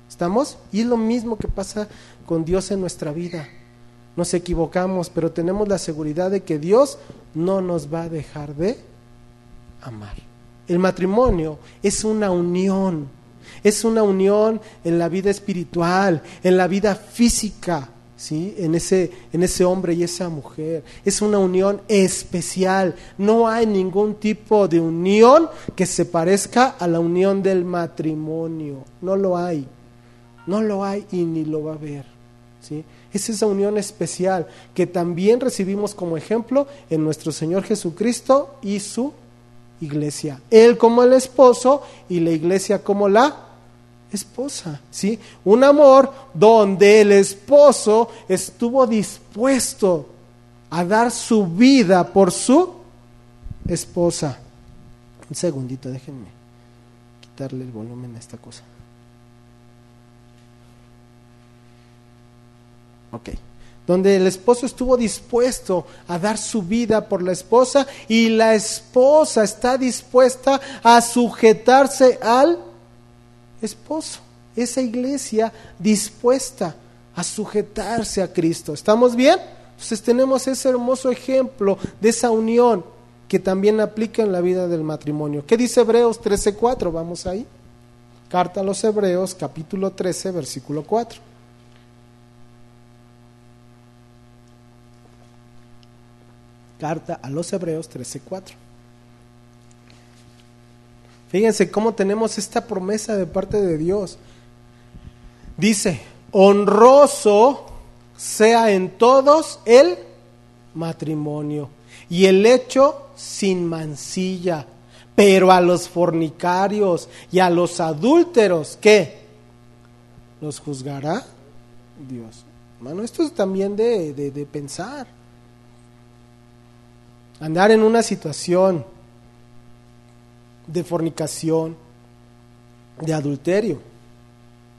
¿Estamos? Y es lo mismo que pasa con Dios en nuestra vida. Nos equivocamos, pero tenemos la seguridad de que Dios no nos va a dejar de amar. El matrimonio es una unión, es una unión en la vida espiritual, en la vida física, ¿sí? en, ese, en ese hombre y esa mujer. Es una unión especial. No hay ningún tipo de unión que se parezca a la unión del matrimonio. No lo hay. No lo hay y ni lo va a haber. ¿sí? Es esa unión especial que también recibimos como ejemplo en nuestro Señor Jesucristo y su iglesia. Él como el esposo y la iglesia como la esposa, ¿sí? Un amor donde el esposo estuvo dispuesto a dar su vida por su esposa. Un segundito, déjenme quitarle el volumen a esta cosa. Ok. Donde el esposo estuvo dispuesto a dar su vida por la esposa y la esposa está dispuesta a sujetarse al esposo. Esa iglesia dispuesta a sujetarse a Cristo. ¿Estamos bien? Entonces tenemos ese hermoso ejemplo de esa unión que también aplica en la vida del matrimonio. ¿Qué dice Hebreos 13:4? Vamos ahí. Carta a los Hebreos, capítulo 13, versículo 4. Carta a los Hebreos 13:4. Fíjense cómo tenemos esta promesa de parte de Dios. Dice, honroso sea en todos el matrimonio y el hecho sin mancilla, pero a los fornicarios y a los adúlteros, ¿qué? ¿Los juzgará Dios? Hermano, esto es también de, de, de pensar. Andar en una situación de fornicación, de adulterio,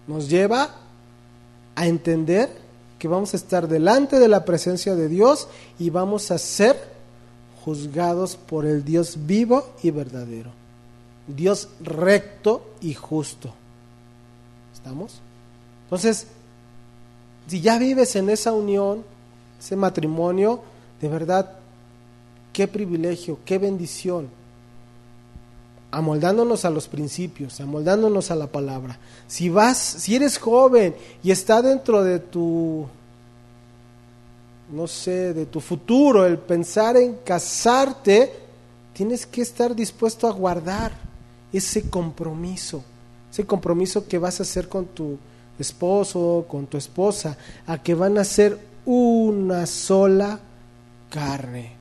nos lleva a entender que vamos a estar delante de la presencia de Dios y vamos a ser juzgados por el Dios vivo y verdadero. Dios recto y justo. ¿Estamos? Entonces, si ya vives en esa unión, ese matrimonio, de verdad, qué privilegio, qué bendición. Amoldándonos a los principios, amoldándonos a la palabra. Si vas, si eres joven y está dentro de tu, no sé, de tu futuro el pensar en casarte, tienes que estar dispuesto a guardar ese compromiso, ese compromiso que vas a hacer con tu esposo, con tu esposa, a que van a ser una sola carne,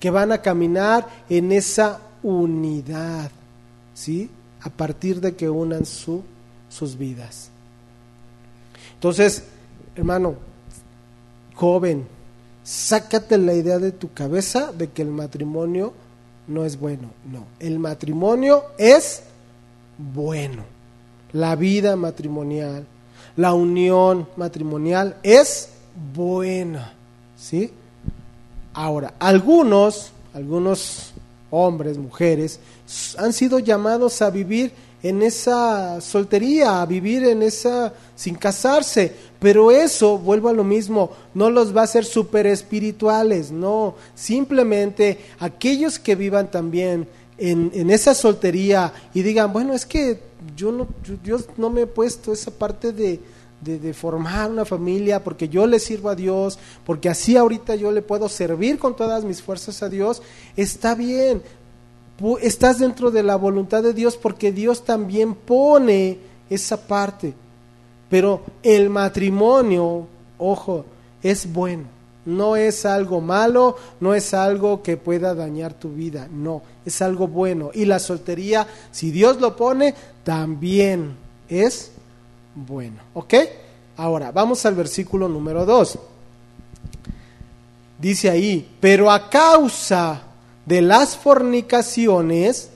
que van a caminar en esa unidad, ¿sí? A partir de que unan su sus vidas. Entonces, hermano, joven, sácate la idea de tu cabeza de que el matrimonio no es bueno. No, el matrimonio es bueno. La vida matrimonial, la unión matrimonial es buena. ¿Sí? Ahora, algunos, algunos hombres, mujeres, han sido llamados a vivir en esa soltería, a vivir en esa sin casarse. Pero eso, vuelvo a lo mismo, no los va a hacer super espirituales, no. Simplemente aquellos que vivan también en, en esa soltería y digan, bueno, es que yo no, Dios no me he puesto esa parte de, de, formar una familia, porque yo le sirvo a Dios, porque así ahorita yo le puedo servir con todas mis fuerzas a Dios, está bien, estás dentro de la voluntad de Dios porque Dios también pone esa parte. Pero el matrimonio, ojo, es bueno. No es algo malo, no es algo que pueda dañar tu vida, no, es algo bueno. Y la soltería, si Dios lo pone, también es bueno. ¿Ok? Ahora, vamos al versículo número 2. Dice ahí, pero a causa de las fornicaciones,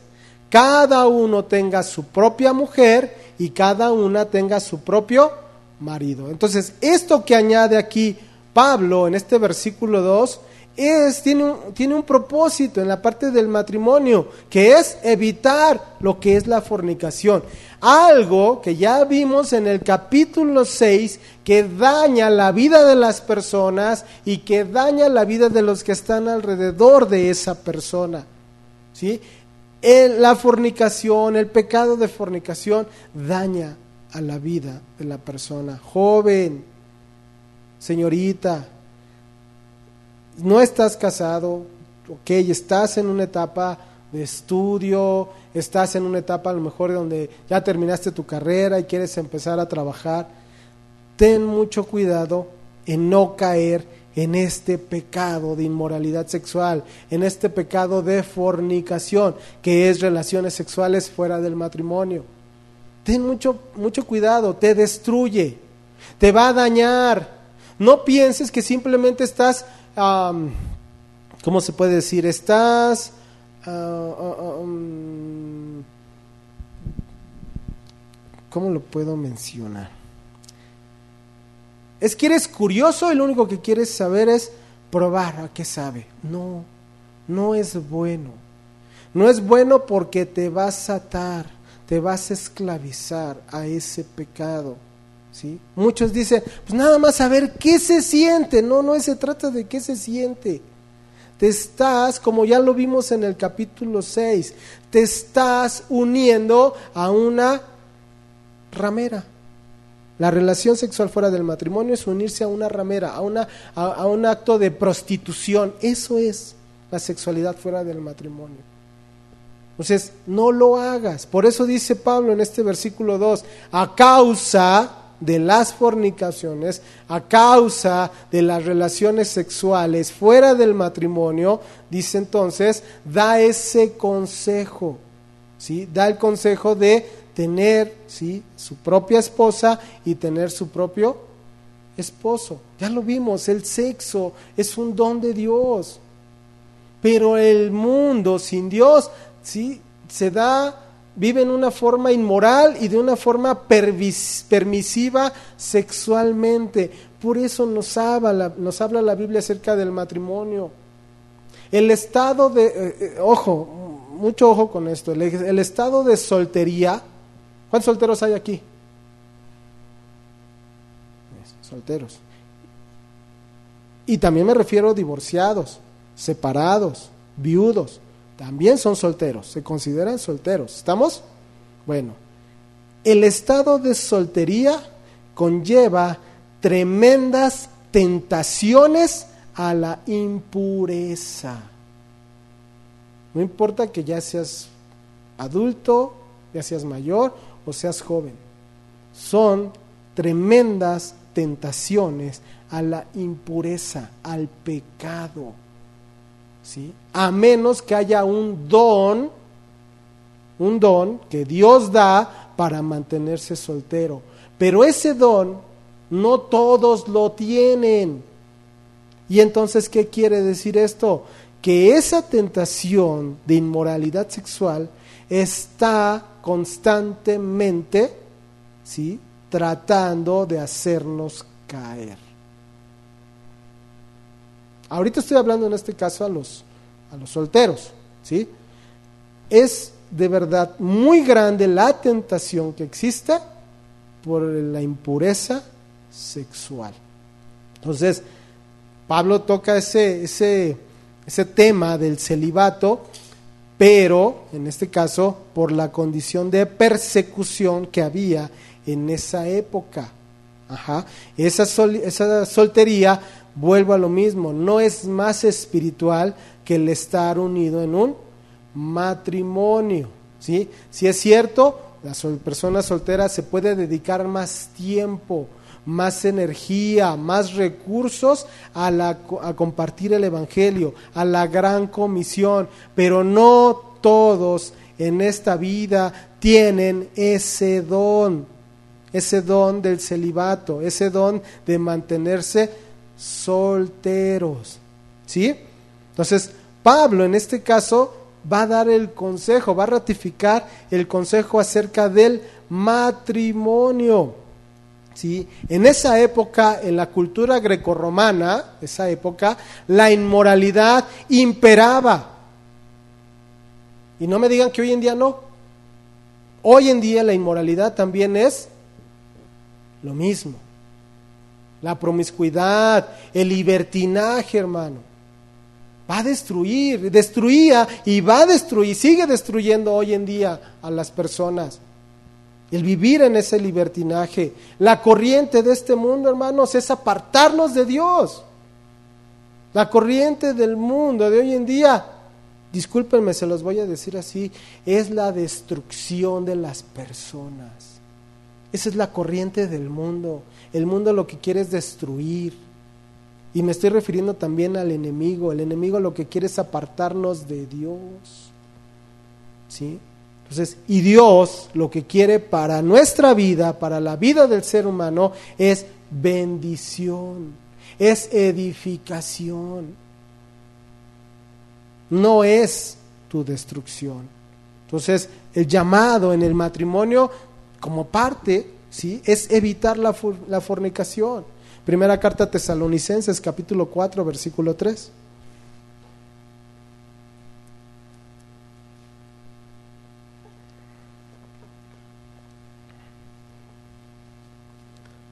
cada uno tenga su propia mujer y cada una tenga su propio marido. Entonces, esto que añade aquí Pablo en este versículo 2 es, tiene, un, tiene un propósito en la parte del matrimonio, que es evitar lo que es la fornicación. Algo que ya vimos en el capítulo 6, que daña la vida de las personas y que daña la vida de los que están alrededor de esa persona. ¿Sí? la fornicación, el pecado de fornicación, daña a la vida de la persona. Joven, señorita, no estás casado, ok, estás en una etapa de estudio, estás en una etapa a lo mejor donde ya terminaste tu carrera y quieres empezar a trabajar, ten mucho cuidado en no caer en este pecado de inmoralidad sexual, en este pecado de fornicación, que es relaciones sexuales fuera del matrimonio. Ten mucho, mucho cuidado, te destruye, te va a dañar. No pienses que simplemente estás ¿cómo se puede decir? Estás... Um, ¿Cómo lo puedo mencionar? Es que eres curioso y lo único que quieres saber es probar a qué sabe. No, no es bueno. No es bueno porque te vas a atar, te vas a esclavizar a ese pecado. ¿Sí? Muchos dicen, pues nada más saber qué se siente. No, no se trata de qué se siente. Te estás, como ya lo vimos en el capítulo 6, te estás uniendo a una ramera. La relación sexual fuera del matrimonio es unirse a una ramera, a, una, a, un acto de prostitución. Eso es la sexualidad fuera del matrimonio. Entonces, no lo hagas. Por eso dice Pablo en este versículo 2, a causa de las fornicaciones, a causa de las relaciones sexuales fuera del matrimonio, dice entonces, da ese consejo, ¿sí? Da el consejo de tener ¿sí? su propia esposa y tener su propio esposo. Ya lo vimos, el sexo es un don de Dios. Pero el mundo sin Dios ¿sí? se da, vive en una forma inmoral y de una forma permisiva sexualmente. Por eso nos habla, nos habla la Biblia acerca del matrimonio. El estado de, eh, eh, ojo, mucho ojo con esto, el estado de soltería ¿Cuántos solteros hay aquí? Solteros. Y también me refiero a divorciados, separados, viudos. También son solteros, se consideran solteros. ¿Estamos? Bueno, el estado de soltería conlleva tremendas tentaciones a la impureza. No importa que ya seas adulto, ya seas mayor o seas joven. Son tremendas tentaciones a la impureza, al pecado. ¿Sí? A menos que haya un don, un don que Dios da para mantenerse soltero. Pero ese don no todos lo tienen. Y entonces, ¿qué quiere decir esto? Que esa tentación de inmoralidad sexual está constantemente ¿sí? tratando de hacernos caer. Ahorita estoy hablando en este caso a los, a los solteros. ¿sí? Es de verdad muy grande la tentación que existe por la impureza sexual. Entonces, Pablo toca ese, ese, ese tema del celibato pero en este caso por la condición de persecución que había en esa época. Ajá. Esa, esa soltería, vuelvo a lo mismo, no es más espiritual que el estar unido en un matrimonio. ¿sí? Si es cierto, la persona soltera se puede dedicar más tiempo, más energía, más recursos a, la, a compartir el Evangelio, a la gran comisión, pero no todos en esta vida tienen ese don, ese don del celibato, ese don de mantenerse solteros. ¿Sí? Entonces, Pablo en este caso va a dar el consejo, va a ratificar el consejo acerca del matrimonio. ¿sí? En esa época, en la cultura grecorromana, esa época, la inmoralidad imperaba. Y no me digan que hoy en día no. Hoy en día la inmoralidad también es lo mismo. La promiscuidad, el libertinaje, hermano. Va a destruir, destruía y va a destruir, sigue destruyendo hoy en día a las personas el vivir en ese libertinaje. La corriente de este mundo, hermanos, es apartarnos de Dios. La corriente del mundo de hoy en día, discúlpenme, se los voy a decir así, es la destrucción de las personas. Esa es la corriente del mundo. El mundo lo que quiere es destruir. Y me estoy refiriendo también al enemigo. El enemigo lo que quiere es apartarnos de Dios. ¿Sí? Entonces, y Dios lo que quiere para nuestra vida, para la vida del ser humano, es bendición, es edificación. No es tu destrucción. Entonces, el llamado en el matrimonio como parte, ¿sí? Es evitar la, la fornicación. Primera carta a Tesalonicenses, capítulo 4, versículo 3.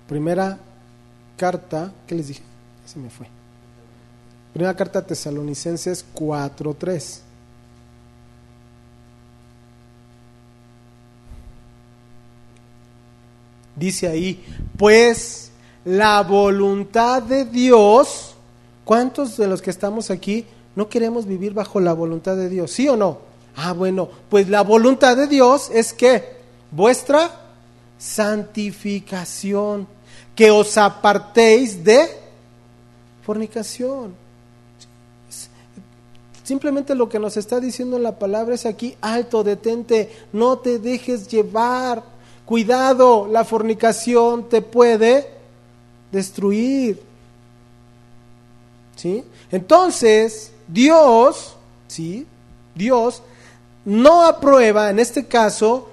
Primera carta, ¿qué les dije? Se me fue. Primera carta a Tesalonicenses 4.3. Dice ahí, pues la voluntad de Dios, ¿cuántos de los que estamos aquí no queremos vivir bajo la voluntad de Dios? ¿Sí o no? Ah, bueno, pues la voluntad de Dios es que vuestra santificación, que os apartéis de fornicación. Simplemente lo que nos está diciendo la palabra es aquí, alto, detente, no te dejes llevar. Cuidado, la fornicación te puede destruir. ¿Sí? Entonces, Dios, ¿sí? Dios no aprueba en este caso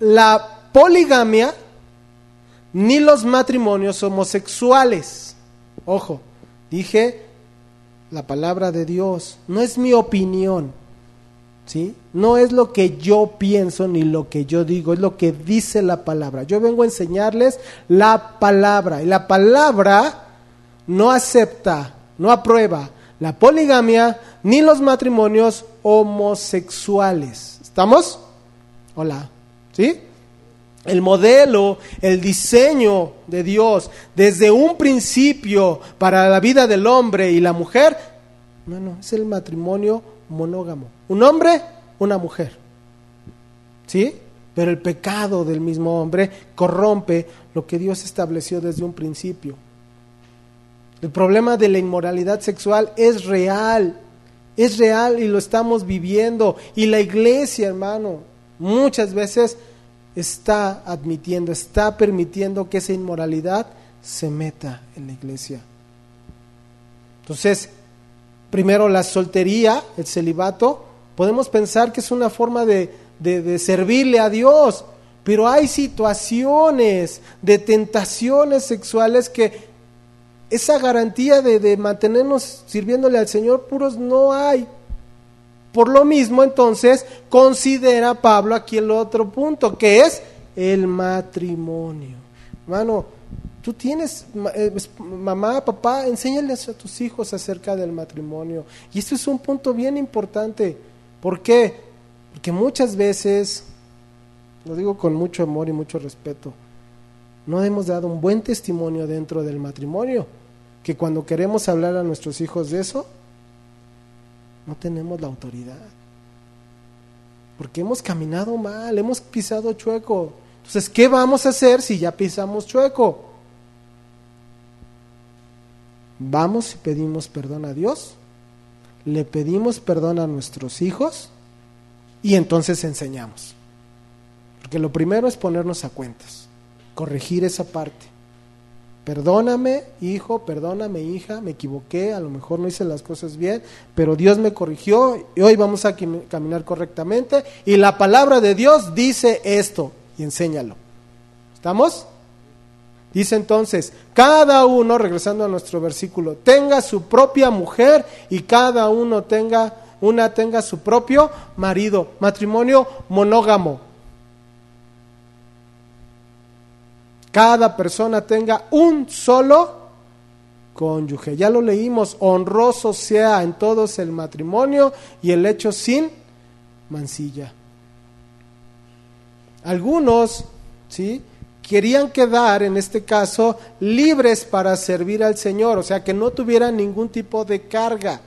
la poligamia ni los matrimonios homosexuales. Ojo, dije la palabra de Dios, no es mi opinión, ¿sí? No es lo que yo pienso ni lo que yo digo, es lo que dice la palabra. Yo vengo a enseñarles la palabra y la palabra no acepta, no aprueba la poligamia ni los matrimonios homosexuales. ¿Estamos? Hola, ¿sí? el modelo, el diseño de Dios desde un principio para la vida del hombre y la mujer, bueno, es el matrimonio monógamo. Un hombre, una mujer. ¿Sí? Pero el pecado del mismo hombre corrompe lo que Dios estableció desde un principio. El problema de la inmoralidad sexual es real, es real y lo estamos viviendo. Y la iglesia, hermano, muchas veces está admitiendo, está permitiendo que esa inmoralidad se meta en la iglesia. Entonces, primero la soltería, el celibato, podemos pensar que es una forma de, de, servirle a Dios, pero hay situaciones de tentaciones sexuales que esa garantía de, de mantenernos sirviéndole al Señor puros no hay. Por lo mismo, entonces, considera Pablo aquí el otro punto, que es el matrimonio. Hermano, tú tienes, eh, mamá, papá, enséñales a tus hijos acerca del matrimonio. Y esto es un punto bien importante. ¿Por qué? Porque muchas veces, lo digo con mucho amor y mucho respeto, no hemos dado un buen testimonio dentro del matrimonio, que cuando queremos hablar a nuestros hijos de eso, no tenemos la autoridad. Porque hemos caminado mal, hemos pisado chueco. Entonces, ¿qué vamos a hacer si ya pisamos chueco? Vamos y pedimos perdón a Dios, le pedimos perdón a nuestros hijos y entonces enseñamos. Porque lo primero es ponernos a cuentas, corregir esa parte. Perdóname, hijo, perdóname, hija, me equivoqué, a lo mejor no hice las cosas bien, pero Dios me corrigió y hoy vamos a caminar correctamente. Y la palabra de Dios dice esto y enséñalo. ¿Estamos? Dice entonces, cada uno, regresando a nuestro versículo, tenga su propia mujer y cada uno tenga, una tenga su propio marido, matrimonio monógamo. cada persona tenga un solo cónyuge. Ya lo leímos, honroso sea en todos el matrimonio y el hecho sin mancilla. Algunos, ¿sí? Querían quedar, en este caso, libres para servir al Señor, o sea, que no tuvieran ningún tipo de carga.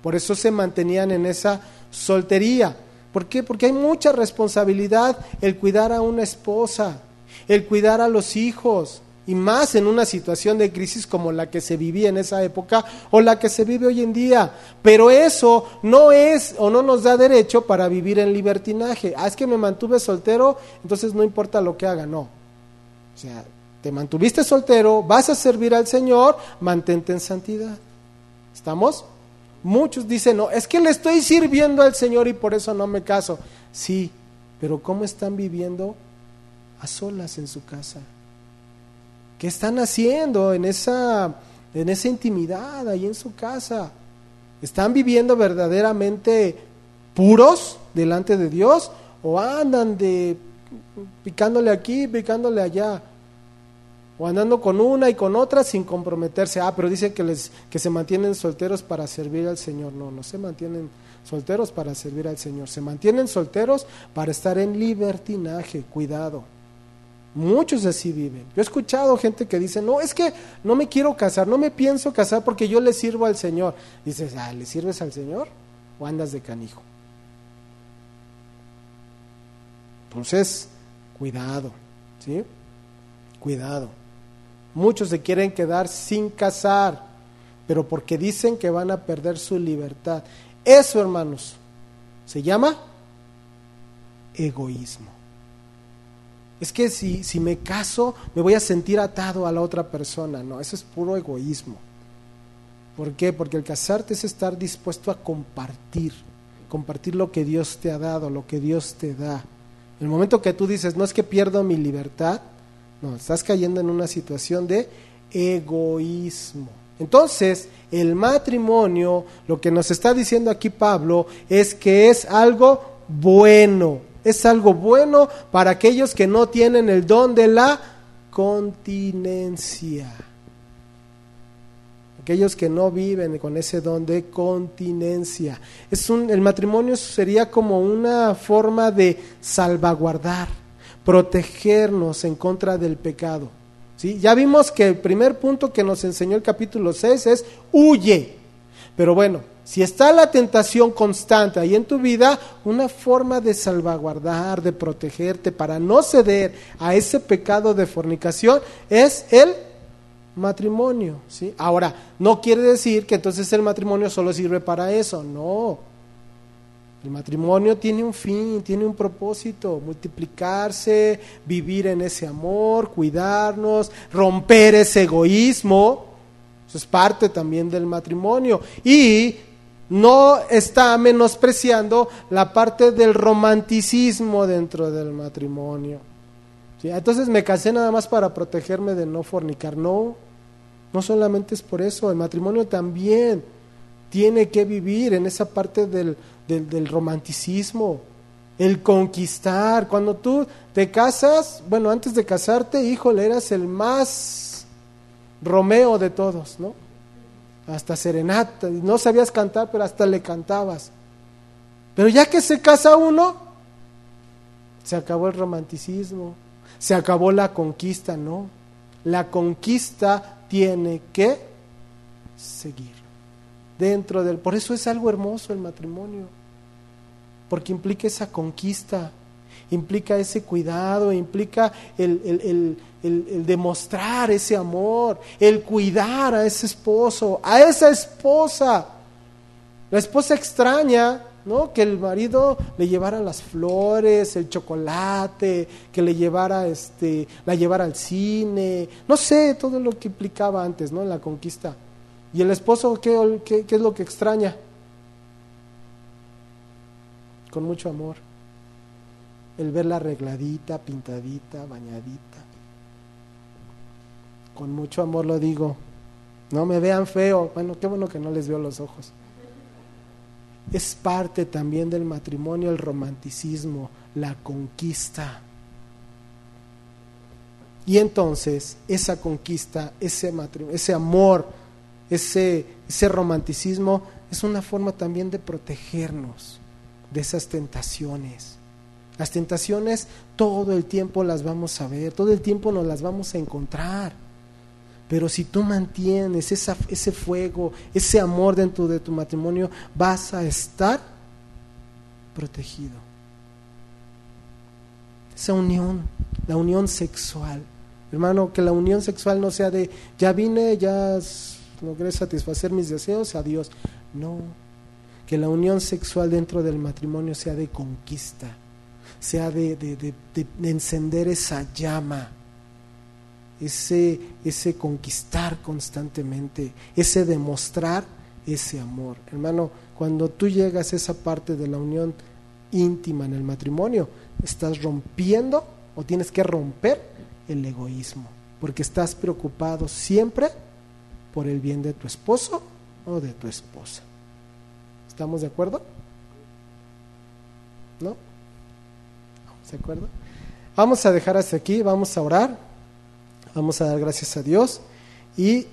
Por eso se mantenían en esa soltería. ¿Por qué? Porque hay mucha responsabilidad el cuidar a una esposa el cuidar a los hijos, y más en una situación de crisis como la que se vivía en esa época o la que se vive hoy en día. Pero eso no es o no nos da derecho para vivir en libertinaje. Ah, es que me mantuve soltero, entonces no importa lo que haga, no. O sea, te mantuviste soltero, vas a servir al Señor, mantente en santidad. ¿Estamos? Muchos dicen, no, es que le estoy sirviendo al Señor y por eso no me caso. Sí, pero ¿cómo están viviendo a solas en su casa. ¿Qué están haciendo en esa, en esa intimidad ahí en su casa? ¿Están viviendo verdaderamente puros delante de Dios o andan de picándole aquí, picándole allá? O andando con una y con otra sin comprometerse. Ah, pero dicen que, les, que se mantienen solteros para servir al Señor. No, no se mantienen solteros para servir al Señor. Se mantienen solteros para estar en libertinaje. Cuidado. Muchos así viven. Yo he escuchado gente que dice, no, es que no me quiero casar, no me pienso casar porque yo le sirvo al Señor. Dices, ah, ¿le sirves al Señor o andas de canijo? Entonces, cuidado, ¿sí? Cuidado. Muchos se quieren quedar sin casar, pero porque dicen que van a perder su libertad. Eso, hermanos, se llama egoísmo. Es que si, si me caso, me voy a sentir atado a la otra persona. No, eso es puro egoísmo. ¿Por qué? Porque el casarte es estar dispuesto a compartir, compartir lo que Dios te ha dado, lo que Dios te da. El momento que tú dices, no es que pierdo mi libertad, no, estás cayendo en una situación de egoísmo. Entonces, el matrimonio, lo que nos está diciendo aquí Pablo, es que es algo bueno, es algo bueno para aquellos que no tienen el don de la continencia. Aquellos que no viven con ese don de continencia. El matrimonio sería como una forma de salvaguardar, protegernos en contra del pecado. ¿Sí? Ya vimos que el primer punto que nos enseñó el capítulo 6 es huye. Pero bueno, si está la tentación constante ahí en tu vida, una forma de salvaguardar, de protegerte para no ceder a ese pecado de fornicación es el matrimonio. ¿sí? Ahora, no quiere decir que entonces el matrimonio solo sirve para eso, no. El matrimonio tiene un fin, tiene un propósito, multiplicarse, vivir en ese amor, cuidarnos, romper ese egoísmo. Eso es parte también del matrimonio. Y no está menospreciando la parte del romanticismo dentro del matrimonio. Entonces me casé nada más para protegerme de no fornicar. No, no solamente es por eso, el matrimonio también tiene que vivir en esa parte del, del, romanticismo, el conquistar. Cuando tú te casas, bueno, antes de casarte, híjole, eras el más Romeo de todos, ¿no? hasta serenata, no sabías cantar, pero hasta le cantabas. Pero ya que se casa uno, se acabó el romanticismo, se acabó la conquista, no. La conquista tiene que seguir dentro del... Por eso es algo hermoso el matrimonio, porque implica esa conquista, implica ese cuidado, implica el, demostrar ese amor, el cuidar a ese esposo, a esa esposa. La esposa extraña, ¿no? Que el marido le llevara las flores, el chocolate, que le llevara, este, la llevara al cine, no sé, todo lo que implicaba antes, ¿no? En la conquista. ¿Y el esposo qué, qué es lo que extraña? Con mucho amor el verla arregladita, pintadita, bañadita. Con mucho amor lo digo. No me vean feo. Bueno, qué bueno que no les veo los ojos. Es parte también del matrimonio el romanticismo, la conquista. Y entonces esa conquista, ese matrimonio, ese amor, ese, ese romanticismo es una forma también de protegernos de esas tentaciones las tentaciones todo el tiempo las vamos a ver, todo el tiempo nos las vamos a encontrar. Pero si tú mantienes esa, ese fuego, ese amor dentro de tu matrimonio, vas a estar protegido. Esa unión, la unión sexual. Hermano, que la unión sexual no sea de, ya vine, ya logré satisfacer mis deseos, adiós. No, que la unión sexual dentro del matrimonio sea de conquista sea de, de, encender esa llama, ese, ese conquistar constantemente, ese demostrar ese amor. Hermano, cuando tú llegas a esa parte de la unión íntima en el matrimonio, estás rompiendo o tienes que romper el egoísmo. porque estás preocupado siempre por el bien de tu esposo o de tu esposa. ¿Estamos de acuerdo? ¿No? ¿De acuerdo? Vamos a dejar hasta aquí, vamos a orar, vamos a dar gracias a Dios y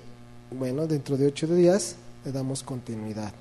bueno, dentro de ocho días le damos continuidad.